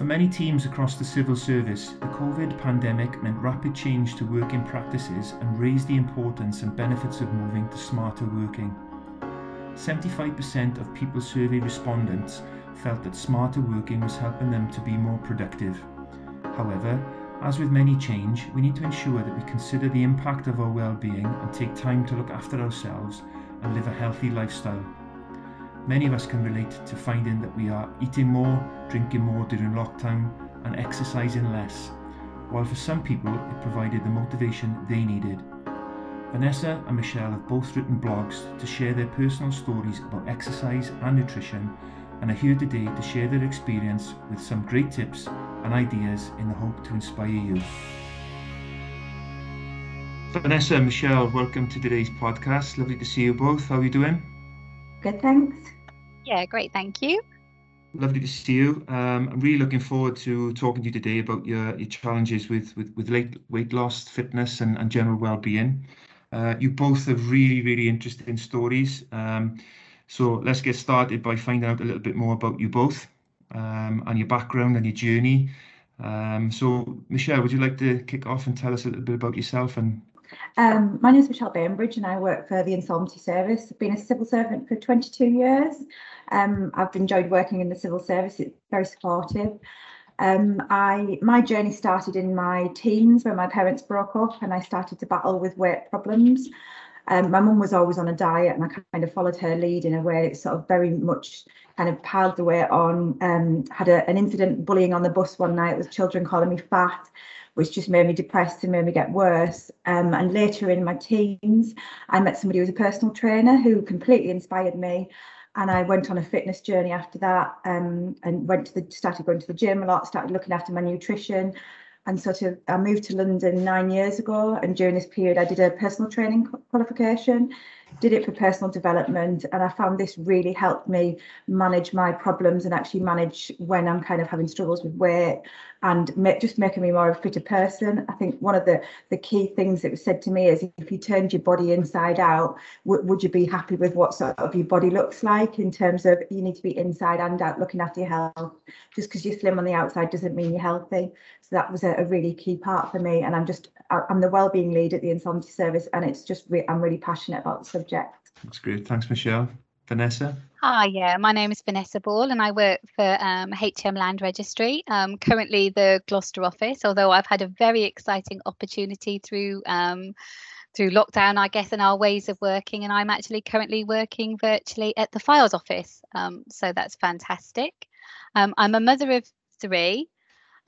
For many teams across the civil service, the COVID pandemic meant rapid change to working practices and raised the importance and benefits of moving to smarter working. 75% of people survey respondents felt that smarter working was helping them to be more productive. However, as with many change, we need to ensure that we consider the impact of our well-being and take time to look after ourselves and live a healthy lifestyle. Many of us can relate to finding that we are eating more, drinking more during lockdown, and exercising less, while for some people it provided the motivation they needed. Vanessa and Michelle have both written blogs to share their personal stories about exercise and nutrition and are here today to share their experience with some great tips and ideas in the hope to inspire you. Vanessa and Michelle, welcome to today's podcast. Lovely to see you both. How are you doing? Good, thanks. Yeah, great, thank you. Lovely to see you. Um, I'm really looking forward to talking to you today about your, your challenges with, with, with late, weight loss, fitness, and, and general well-being. Uh, you both have really, really interesting stories. Um, so let's get started by finding out a little bit more about you both um, and your background and your journey. Um, so, Michelle, would you like to kick off and tell us a little bit about yourself and um, my name is Michelle Bainbridge and I work for the Insolvency Service. I've been a civil servant for 22 years. Um, I've enjoyed working in the civil service. It's very supportive. Um, I my journey started in my teens when my parents broke up and I started to battle with weight problems. Um, my mum was always on a diet and I kind of followed her lead in a way. It sort of very much kind of piled the weight on. Um, had a, an incident bullying on the bus one night with children calling me fat which just made me depressed and made me get worse. Um, and later in my teens, I met somebody who was a personal trainer who completely inspired me. And I went on a fitness journey after that um, and went to the started going to the gym a lot, started looking after my nutrition. And sort of, I moved to London nine years ago. And during this period, I did a personal training qualification did it for personal development and i found this really helped me manage my problems and actually manage when i'm kind of having struggles with weight and just making me more of a fitter person i think one of the the key things that was said to me is if you turned your body inside out w- would you be happy with what sort of your body looks like in terms of you need to be inside and out looking after your health just because you're slim on the outside doesn't mean you're healthy so that was a, a really key part for me and i'm just i'm the well-being lead at the insolvency service and it's just re- i'm really passionate about the subject. That's great. Thanks, Michelle. Vanessa? Hi, yeah, my name is Vanessa Ball and I work for um, HM Land Registry, um, currently the Gloucester office, although I've had a very exciting opportunity through um, through lockdown, I guess, and our ways of working. And I'm actually currently working virtually at the Fylde office. Um, so that's fantastic. Um, I'm a mother of three.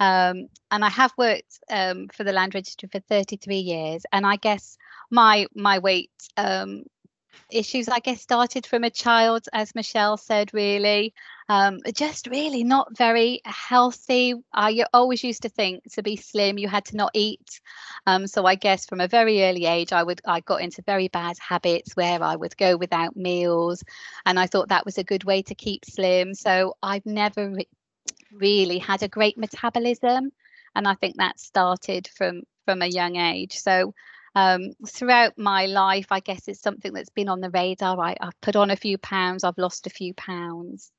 Um, and I have worked for the Land Registry for 33 years, and I guess my my weight issues i guess started from a child as michelle said really. Um, just really not very healthy. I always used to think to be slim you had to not eat. Um, so i guess from a very early age i would i got into very bad habits where i would go without meals and i thought that was a good way to keep slim. So i've never re- really had a great metabolism and i think that started from from a young age. So um, throughout my life, I guess it's something that's been on the radar. I, have put on a few pounds, I've lost a few pounds.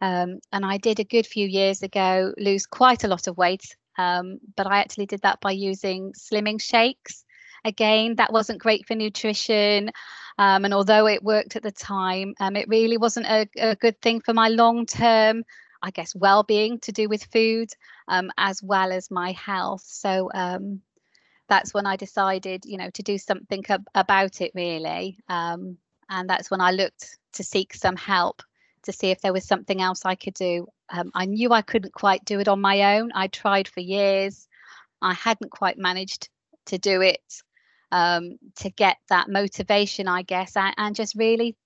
Um, and I did a good few years ago lose quite a lot of weight, um, but I actually did that by using slimming shakes. Again, that wasn't great for nutrition. Um, and although it worked at the time, um, it really wasn't a, a good thing for my long term I guess well-being to do with food um, as well as my health. So um, that's when I decided, you know, to do something ab- about it really. Um, and that's when I looked to seek some help to see if there was something else I could do. Um, I knew I couldn't quite do it on my own. I tried for years. I hadn't quite managed to do it um, to get that motivation, I guess, and, and just really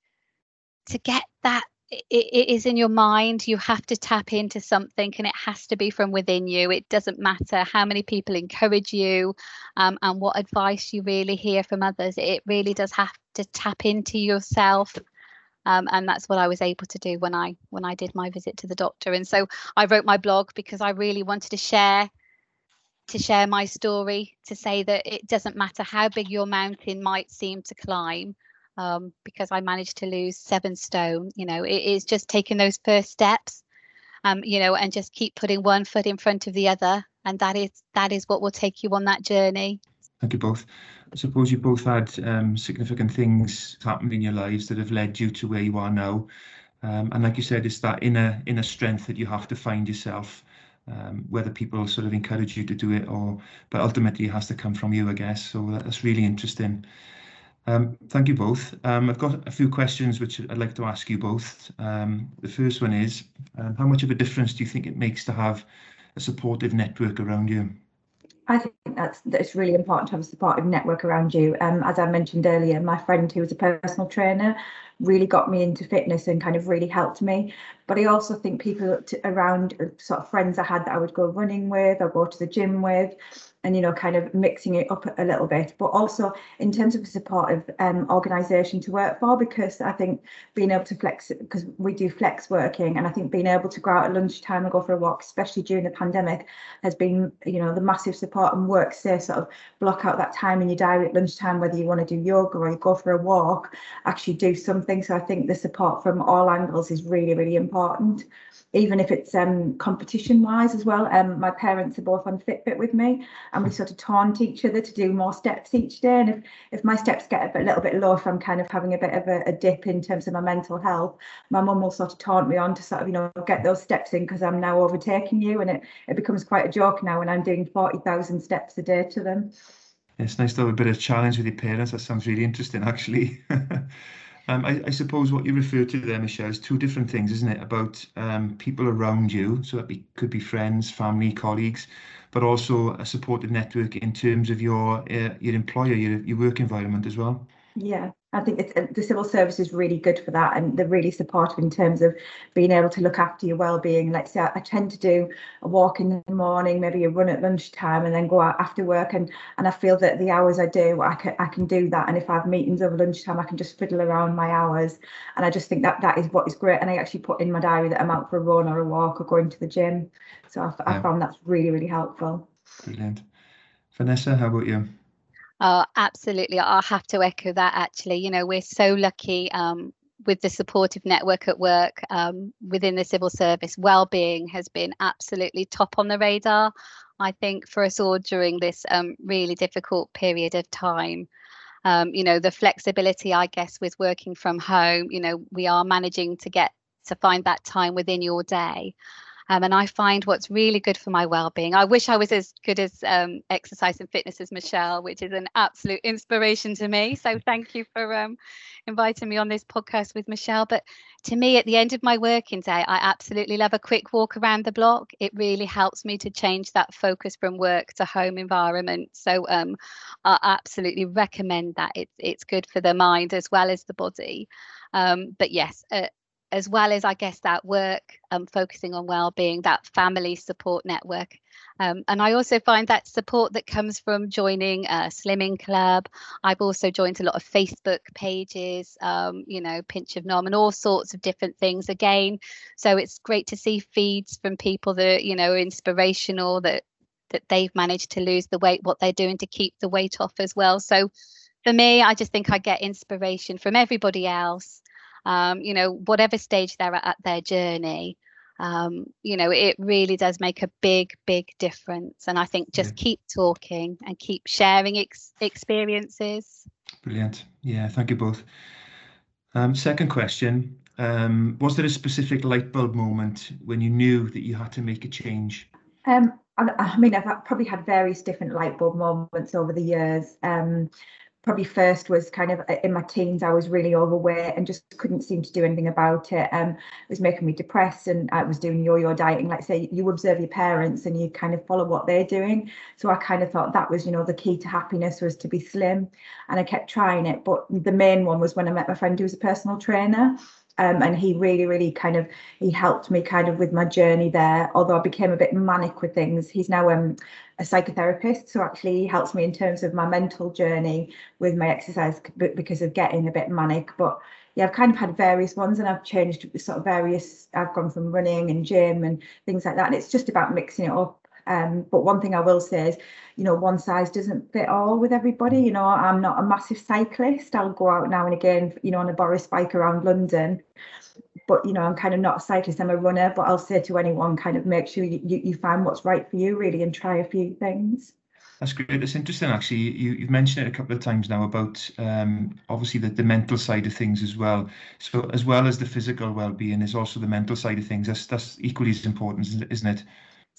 to get that it, it is in your mind you have to tap into something and it has to be from within you. It doesn't matter how many people encourage you um, and what advice you really hear from others it really does have to tap into yourself. Um, and that's what I was able to do when I when I did my visit to the doctor. And so I wrote my blog because I really wanted to share to share my story to say that it doesn't matter how big your mountain might seem to climb um, because I managed to lose seven stone. You know, it is just taking those first steps. um, you know, and just keep putting one foot in front of the other. And that is that is what will take you on that journey. Thank you both. I suppose you both had um, significant things happen in your lives that have led you to where you are now. Um, and like you said, it's that inner inner strength that you have to find yourself. Um, whether people sort of encourage you to do it or, but ultimately it has to come from you, I guess. So that's really interesting. Um, thank you both. Um, I've got a few questions which I'd like to ask you both. Um, the first one is, um, how much of a difference do you think it makes to have a supportive network around you? I think that's that's really important to have a supportive network around you. Um, as I mentioned earlier, my friend who was a personal trainer really got me into fitness and kind of really helped me. But I also think people around uh, sort of friends I had that I would go running with or go to the gym with, and you know kind of mixing it up a little bit but also in terms of a supportive um, organization to work for because i think being able to flex because we do flex working and i think being able to go out at lunchtime and go for a walk especially during the pandemic has been you know the massive support and work say sort of block out that time in your diary at lunchtime whether you want to do yoga or you go for a walk actually do something so i think the support from all angles is really really important even if it's um, competition wise as well. Um, my parents are both on Fitbit with me, and we sort of taunt each other to do more steps each day. And if if my steps get a, little bit low, if I'm kind of having a bit of a, a dip in terms of my mental health, my mum will sort of taunt me on to sort of you know get those steps in because I'm now overtaking you, and it it becomes quite a joke now when I'm doing forty thousand steps a day to them. It's nice to have a bit of challenge with your parents. That sounds really interesting, actually. Um, I, I, suppose what you refer to there, Michelle, is two different things, isn't it? About um, people around you, so that be, could be friends, family, colleagues, but also a supportive network in terms of your uh, your employer, your your work environment as well. Yeah, I think it's, uh, the civil service is really good for that, and they're really supportive in terms of being able to look after your well-being. Let's say I, I tend to do a walk in the morning, maybe a run at lunchtime, and then go out after work. And and I feel that the hours I do, I can I can do that. And if I have meetings over lunchtime, I can just fiddle around my hours. And I just think that that is what is great. And I actually put in my diary that I'm out for a run or a walk or going to the gym. So I, yeah. I found that's really really helpful. Brilliant, Vanessa. How about you? Oh, absolutely. I'll have to echo that actually. You know, we're so lucky um, with the supportive network at work um, within the civil service. Well-being has been absolutely top on the radar, I think, for us all during this um, really difficult period of time. Um, you know, the flexibility, I guess, with working from home, you know, we are managing to get to find that time within your day. Um, and I find what's really good for my well-being. I wish I was as good as um, exercise and fitness as Michelle, which is an absolute inspiration to me. So thank you for um, inviting me on this podcast with Michelle. But to me, at the end of my working day, I absolutely love a quick walk around the block. It really helps me to change that focus from work to home environment. So um, I absolutely recommend that. It's it's good for the mind as well as the body. Um, but yes, uh, as well as I guess that work, um, focusing on well-being, that family support network. Um, and I also find that support that comes from joining a Slimming Club. I've also joined a lot of Facebook pages, um, you know, Pinch of Nom and all sorts of different things again. So it's great to see feeds from people that, you know, are inspirational, that that they've managed to lose the weight, what they're doing to keep the weight off as well. So for me, I just think I get inspiration from everybody else um, you know, whatever stage they're at, at their journey. Um, you know, it really does make a big, big difference. And I think just yeah. keep talking and keep sharing ex- experiences. Brilliant. Yeah, thank you both. Um, second question um, Was there a specific light bulb moment when you knew that you had to make a change? Um, I, I mean, I've probably had various different light bulb moments over the years. Probably first was kind of uh, in my teens i was really overweight and just couldn't seem to do anything about it. Um, it was making me depressed and i was doing yo-yo dieting. Like say you observe your parents and you kind of follow what they're doing. So i kind of thought that was you know the key to happiness was to be slim and i kept trying it. But the main one was when i met my friend who was a personal trainer um, and he really really kind of he helped me kind of with my journey there. Although i became a bit manic with things he's now um, a psychotherapist. So actually he helps me in terms of my mental journey with my exercise because of getting a bit manic. But yeah i've kind of had various ones and i've changed sort of various i've gone from running and gym and things like that. And it's just about mixing it up um, but one thing I will say is, you know, one size doesn't fit all with everybody. You know, I'm not a massive cyclist. I'll go out now and again, you know, on a Boris bike around London. but you know i'm kind of not a cyclist i'm a runner but i'll say to anyone kind of make sure you, you find what's right for you really and try a few things that's great. That's interesting, actually. You, you've mentioned it a couple of times now about um, obviously the, the mental side of things as well. So, as well as the physical well-being, is also the mental side of things. That's that's equally as important, isn't it?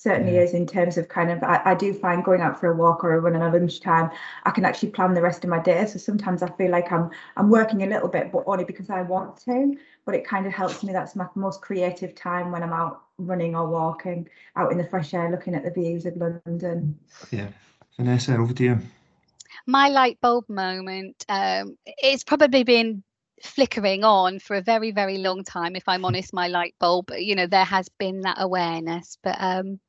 Certainly yeah. is in terms of kind of I, I, do find going out for a walk or a run at a lunchtime I can actually plan the rest of my day. So sometimes I feel like I'm I'm working a little bit but only because I want to. But it kind of helps me. That's my most creative time when I'm out running or walking out in the fresh air looking at the views of London. Yeah. Vanessa over to you. My light bulb moment um, it's probably been flickering on for a very very long time if i'm honest my light bulb you know there has been that awareness but um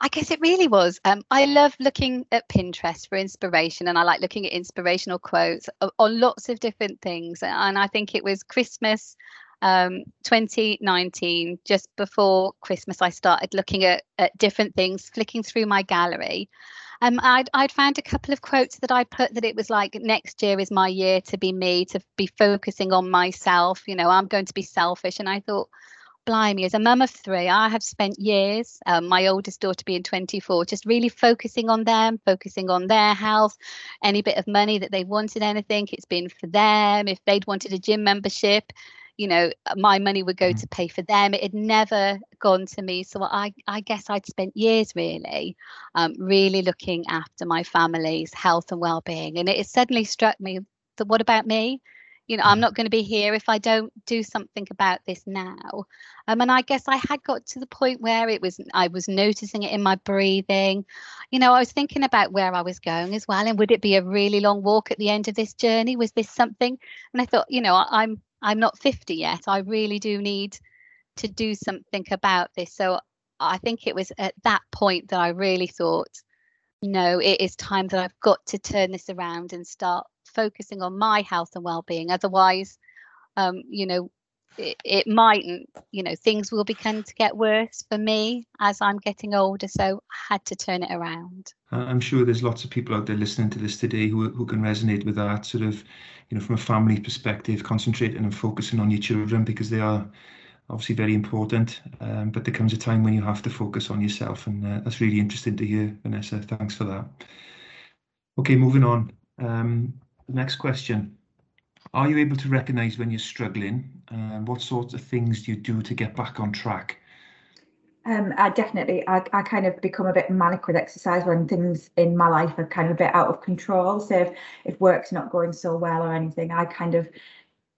I guess it really was. Um, I love looking at Pinterest for inspiration, and I like looking at inspirational quotes on lots of different things. And I think it was Christmas um, 2019, just before Christmas, I started looking at, at different things, flicking through my gallery. Um, I'd, I'd found a couple of quotes that I put that it was like next year is my year to be me, to be focusing on myself. You know, I'm going to be selfish. And I thought, blimey, as a mum of three, I have spent years, um, my oldest daughter being 24, just really focusing on them, focusing on their health, any bit of money that they wanted, anything, it's been for them. If they'd wanted a gym membership, you know my money would go mm. to pay for them. It had never gone to me. So i i guess i'd spent years really um, really looking after my family's health and well-being. And it, it suddenly struck me that what about me? You know i'm mm. not going to be here if i don't do something about this now. Um, and i guess i had got to the point where it was i was noticing it in my breathing. You know i was thinking about where i was going as well and would it be a really long walk at the end of this journey? Was this something? And i thought you know i'm I'm not 50 yet. I really do need to do something about this. So I think it was at that point that I really thought, no, it is time that I've got to turn this around and start focusing on my health and well-being. Otherwise, um, you know, it, it mightn't, you know, things will begin to get worse for me as I'm getting older. So I had to turn it around. I'm sure there's lots of people out there listening to this today who, who can resonate with that sort of, you know, from a family perspective, concentrating and focusing on your children because they are obviously very important. Um, but there comes a time when you have to focus on yourself, and uh, that's really interesting to hear, Vanessa. Thanks for that. Okay, moving on. Um, next question. Are you able to recognize when you're struggling? And what sorts of things do you do to get back on track? Um, I definitely, I, I kind of become a bit manic with exercise when things in my life are kind of a bit out of control. So if, if work's not going so well or anything, I kind of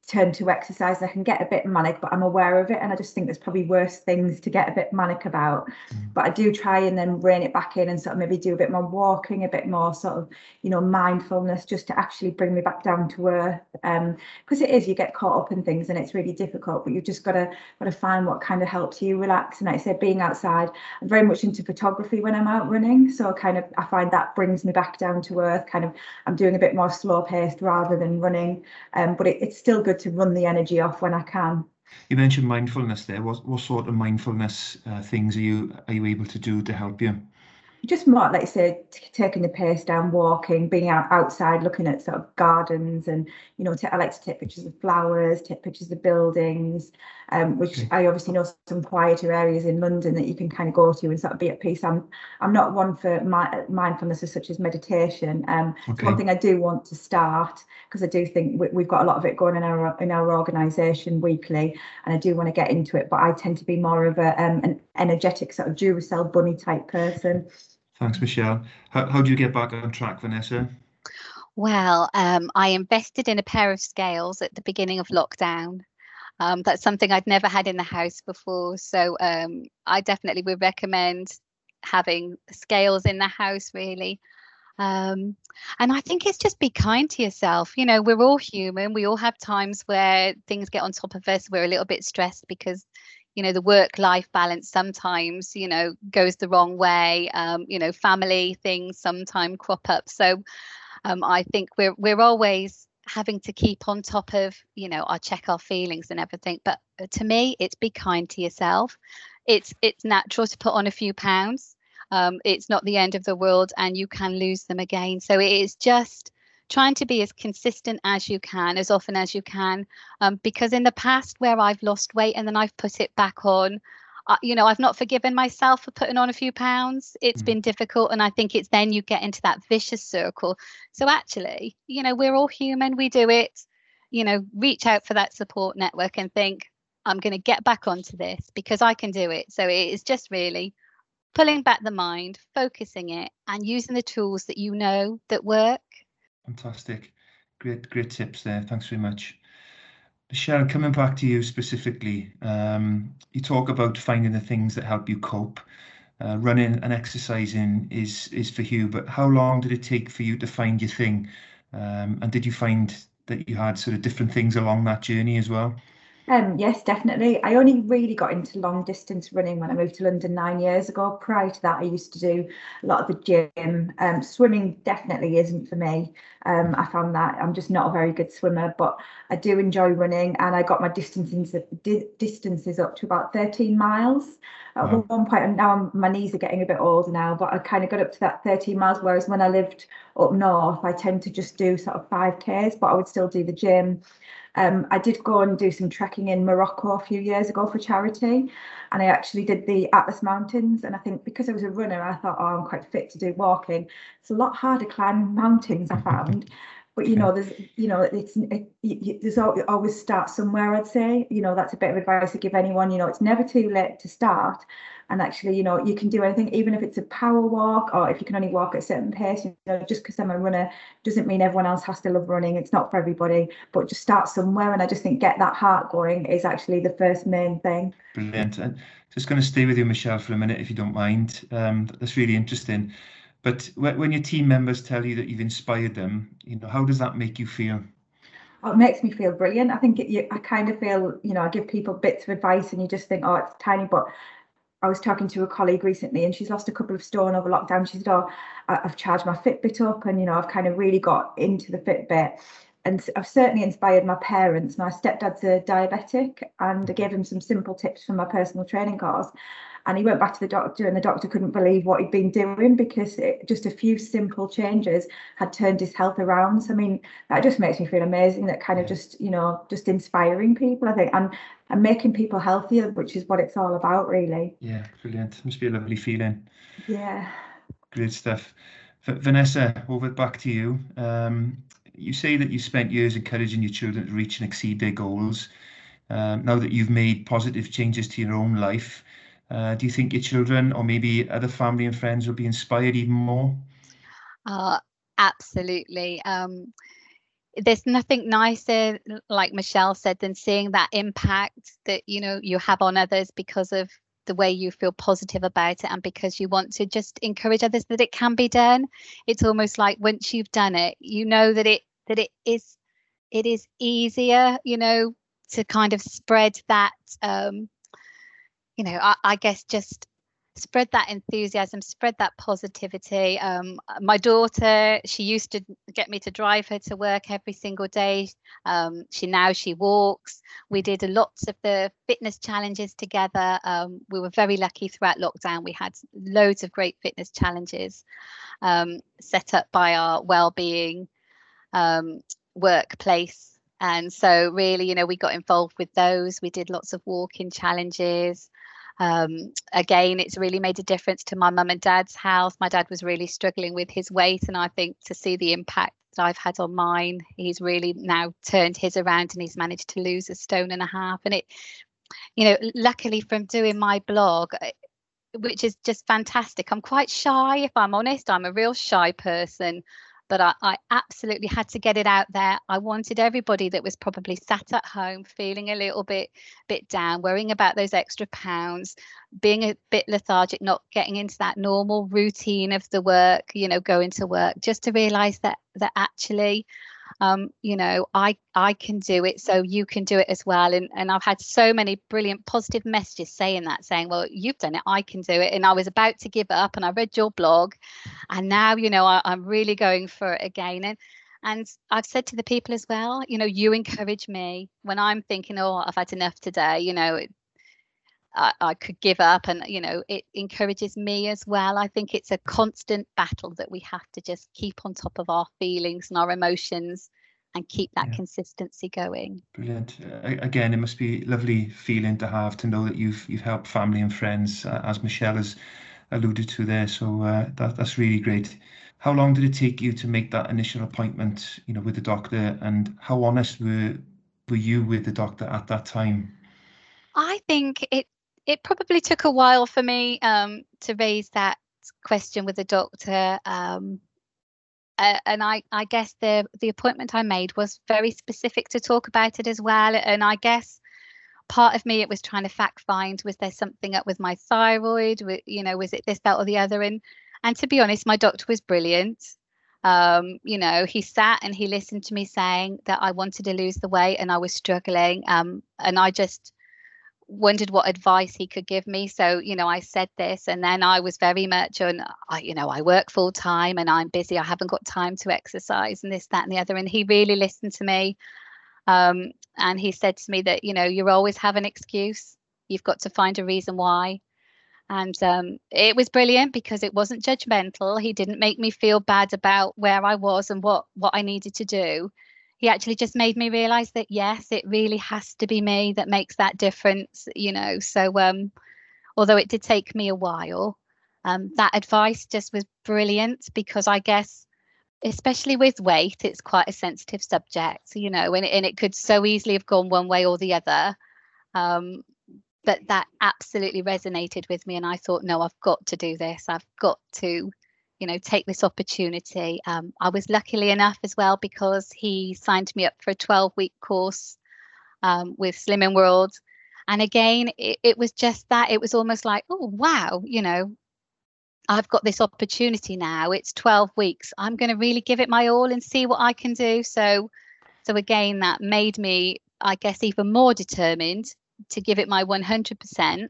turn to exercise. I can get a bit manic, but I'm aware of it. And I just think there's probably worse things to get a bit manic about. Mm. But I do try and then rein it back in and sort of maybe do a bit more walking, a bit more sort of, you know, mindfulness just to actually bring me back down to earth. Um, because it is, you get caught up in things and it's really difficult, but you've just got to got to find what kind of helps you relax. And like I said, being outside, I'm very much into photography when I'm out running. So kind of I find that brings me back down to earth. Kind of I'm doing a bit more slow paced rather than running. Um, but it, it's still good to run the energy off when I can. You mentioned mindfulness there. What what sort of mindfulness uh, things are you are you able to do to help you? Just more like I say taking the pace down walking being out outside looking at sort of gardens and you know I like to take pictures of flowers take pictures of buildings um, which okay. I obviously know some quieter areas in London that you can kind of go to and sort of be at peace I'm I'm not one for my, mindfulness as such as meditation um okay. one thing I do want to start because I do think we, have got a lot of it going in our in our organization weekly and I do want to get into it but I tend to be more of a um, an energetic sort of Duracell bunny type person Thanks, Michelle. How, how do you get back on track, Vanessa? Well, um, I invested in a pair of scales at the beginning of lockdown. Um, that's something I'd never had in the house before. So um, I definitely would recommend having scales in the house, really. Um, and I think it's just be kind to yourself. You know, we're all human. We all have times where things get on top of us. We're a little bit stressed because you know the work life balance sometimes you know goes the wrong way um, you know family things sometimes crop up. So um, i think we're we're always having to keep on top of you know our check our feelings and everything. But uh, to me it's be kind to yourself. It's it's natural to put on a few pounds. Um, it's not the end of the world and you can lose them again. So it is just trying to be as consistent as you can, as often as you can. Um, because in the past, where I've lost weight and then I've put it back on, uh, you know, I've not forgiven myself for putting on a few pounds. It's mm. been difficult. And I think it's then you get into that vicious circle. So actually, you know, we're all human, we do it. You know, reach out for that support network and think, I'm going to get back onto this because I can do it. So it is just really pulling back the mind, focusing it, and using the tools that you know that work. Fantastic. Great, great tips there. Thanks very much. Michelle, coming back to you specifically, um, you talk about finding the things that help you cope. Uh, running and exercising is is for you, but how long did it take for you to find your thing? Um, and did you find that you had sort of different things along that journey as well? Um, yes, definitely. I only really got into long distance running when I moved to London nine years ago. Prior to that, I used to do a lot of the gym. Um, swimming definitely isn't for me. Um, I found that I'm just not a very good swimmer, but I do enjoy running, and I got my distances distances up to about 13 miles at wow. one point. And now I'm, my knees are getting a bit older now, but I kind of got up to that 13 miles. Whereas when I lived up north, I tend to just do sort of five k's, but I would still do the gym. Um, I did go and do some trekking in Morocco a few years ago for charity, and I actually did the Atlas Mountains. And I think because I was a runner, I thought, oh, I'm quite fit to do walking. It's a lot harder climbing mountains, I found. But you know, there's you know, it's it, it, there's always start somewhere. I'd say, you know, that's a bit of advice to give anyone. You know, it's never too late to start, and actually you know you can do anything even if it's a power walk or if you can only walk at a certain pace you know just because i'm a runner doesn't mean everyone else has to love running. It's not for everybody. But just start somewhere. And i just think get that heart going is actually the first main thing. Brilliant. And just going to stay with you michelle for a minute if you don't mind. Um, that's really interesting but when your team members tell you that you've inspired them you know how does that make you feel Oh, it makes me feel brilliant. I think it, you, I kind of feel, you know, I give people bits of advice and you just think, oh, it's tiny, but I was talking to a colleague recently and she's lost a couple of stone over lockdown. She said, Oh, I've charged my Fitbit up and, you know, I've kind of really got into the Fitbit. And I've certainly inspired my parents. My stepdad's a diabetic and I gave him some simple tips from my personal training course and he went back to the doctor and the doctor couldn't believe what he'd been doing because it, just a few simple changes had turned his health around. So i mean that just makes me feel amazing that kind of just you know just inspiring people i think and and making people healthier which is what it's all about really. Yeah brilliant. Must be a lovely feeling. Yeah. Great stuff. Vanessa over back to you. Um, you say that you spent years encouraging your children to reach and exceed their goals um, now that you've made positive changes to your own life uh, do you think your children or maybe other family and friends will be inspired even more? Uh, absolutely. Um, there's nothing nicer, like Michelle said, than seeing that impact that you know you have on others because of the way you feel positive about it and because you want to just encourage others that it can be done. It's almost like once you've done it, you know that it that it is it is easier, you know, to kind of spread that um, you know, I, I guess just spread that enthusiasm, spread that positivity. Um, my daughter, she used to get me to drive her to work every single day. Um, she now she walks. We did lots of the fitness challenges together. Um, we were very lucky throughout lockdown. We had loads of great fitness challenges um, set up by our well-being um, workplace. And so, really, you know, we got involved with those. We did lots of walking challenges. Um, again, it's really made a difference to my mum and dad's health. My dad was really struggling with his weight, and I think to see the impact that I've had on mine, he's really now turned his around and he's managed to lose a stone and a half. And it, you know, luckily from doing my blog, uh, which is just fantastic. I'm quite shy, if I'm honest. I'm a real shy person but I, I, absolutely had to get it out there. I wanted everybody that was probably sat at home feeling a little bit bit down, worrying about those extra pounds, being a bit lethargic, not getting into that normal routine of the work, you know, going to work, just to realize that that actually um, you know, I I can do it, so you can do it as well. And and I've had so many brilliant positive messages saying that, saying, well, you've done it, I can do it. And I was about to give up, and I read your blog, and now you know I, I'm really going for it again. And and I've said to the people as well, you know, you encourage me when I'm thinking, oh, I've had enough today. You know, I, I, could give up and you know it encourages me as well. I think it's a constant battle that we have to just keep on top of our feelings and our emotions and keep that yeah. consistency going. Brilliant. Uh, again it must be a lovely feeling to have to know that you've you've helped family and friends uh, as michelle has alluded to there. So uh, that, that's really great. How long did it take you to make that initial appointment you know with the doctor? And how honest were were you with the doctor at that time? I think it it probably took a while for me um, to raise that question with the doctor. Um, uh, and I, I guess the the appointment I made was very specific to talk about it as well. And I guess part of me it was trying to fact find was there something up with my thyroid? You know, was it this, that, or the other? And and to be honest, my doctor was brilliant. Um, you know, he sat and he listened to me saying that I wanted to lose the weight and I was struggling. Um, and I just wondered what advice he could give me. So, you know, I said this, and then I was very much on, I, you know, I work full time and I'm busy. I haven't got time to exercise and this, that, and the other. And he really listened to me. Um, and he said to me that, you know, you always have an excuse. You've got to find a reason why. And um, it was brilliant because it wasn't judgmental. He didn't make me feel bad about where I was and what what I needed to do he actually just made me realize that yes it really has to be me that makes that difference you know so um although it did take me a while um that advice just was brilliant because i guess especially with weight it's quite a sensitive subject you know and, and it could so easily have gone one way or the other um but that absolutely resonated with me and i thought no i've got to do this. I've got to you know take this opportunity. Um, i was luckily enough as well because he signed me up for a 12 week course um, with slimming world. And again it, it was just that it was almost like oh wow you know i've got this opportunity now. It's 12 weeks. I'm going to really give it my all and see what i can do. So so again that made me i guess even more determined to give it my 100%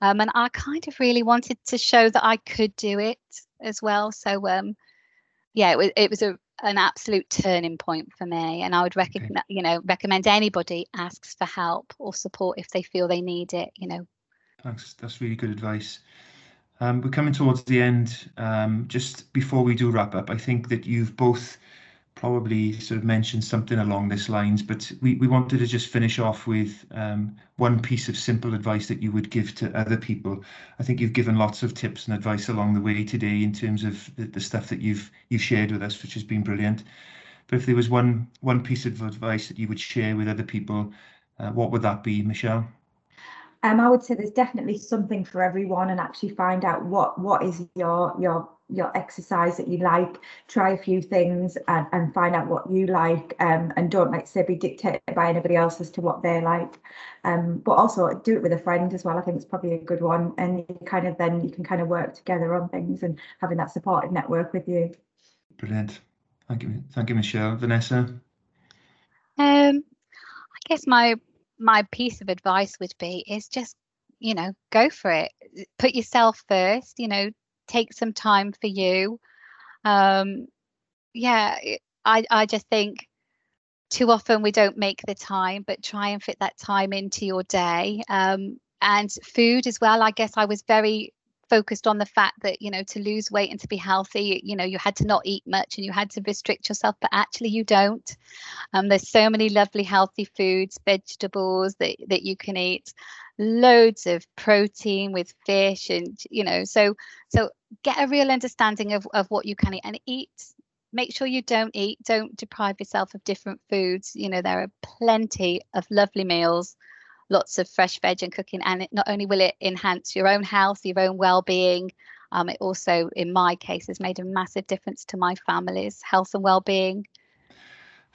um, and i kind of really wanted to show that i could do it as well. So um, yeah, it was it was a an absolute turning point for me, and I would recommend you know recommend anybody asks for help or support if they feel they need it. You know. Thanks. That's really good advice. Um, we're coming towards the end. Um, just before we do wrap up, I think that you've both probably sort of mentioned something along this lines, but we, we wanted to just finish off with um, one piece of simple advice that you would give to other people. I think you've given lots of tips and advice along the way today in terms of the, the stuff that you've you've shared with us, which has been brilliant. But if there was one one piece of advice that you would share with other people, uh, what would that be, Michelle? Um, I would say there's definitely something for everyone, and actually find out what what is your your your exercise that you like. Try a few things and, and find out what you like um, and don't like say be dictated by anybody else as to what they like. Um, but also do it with a friend as well i think it's probably a good one. And you kind of then you can kind of work together on things and having that supportive network with you. Brilliant. Thank you thank you michelle. Vanessa? Um i guess my my piece of advice would be is just you know go for it put yourself first you know take some time for you. Um, yeah, I, I just think too often we don't make the time, but try and fit that time into your day. Um, and food as well. I guess I was very focused on the fact that you know to lose weight and to be healthy you know you had to not eat much and you had to restrict yourself but actually you don't. Um, there's so many lovely healthy foods vegetables that, that you can eat loads of protein with fish and you know so so get a real understanding of, of what you can eat and eat. Make sure you don't eat don't deprive yourself of different foods. You know there are plenty of lovely meals lots of fresh veg and cooking and it not only will it enhance your own health your own well-being um, it also in my case has made a massive difference to my family's health and well-being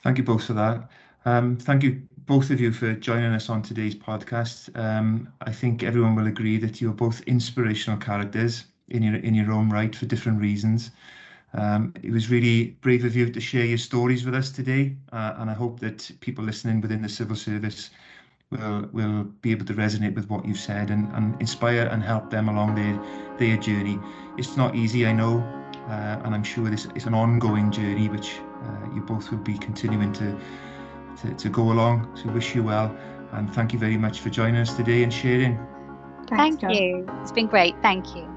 thank you both for that um, thank you both of you for joining us on today's podcast. Um, I think everyone will agree that you're both inspirational characters in your in your own right for different reasons. Um, it was really brave of you to share your stories with us today, uh, and I hope that people listening within the civil service will will be able to resonate with what you've said and, and inspire and help them along their their journey. It's not easy, I know, uh, and I'm sure this is an ongoing journey which uh, you both will be continuing to to, to go along. So wish you well and thank you very much for joining us today and sharing. Thank you. It's been great. Thank you.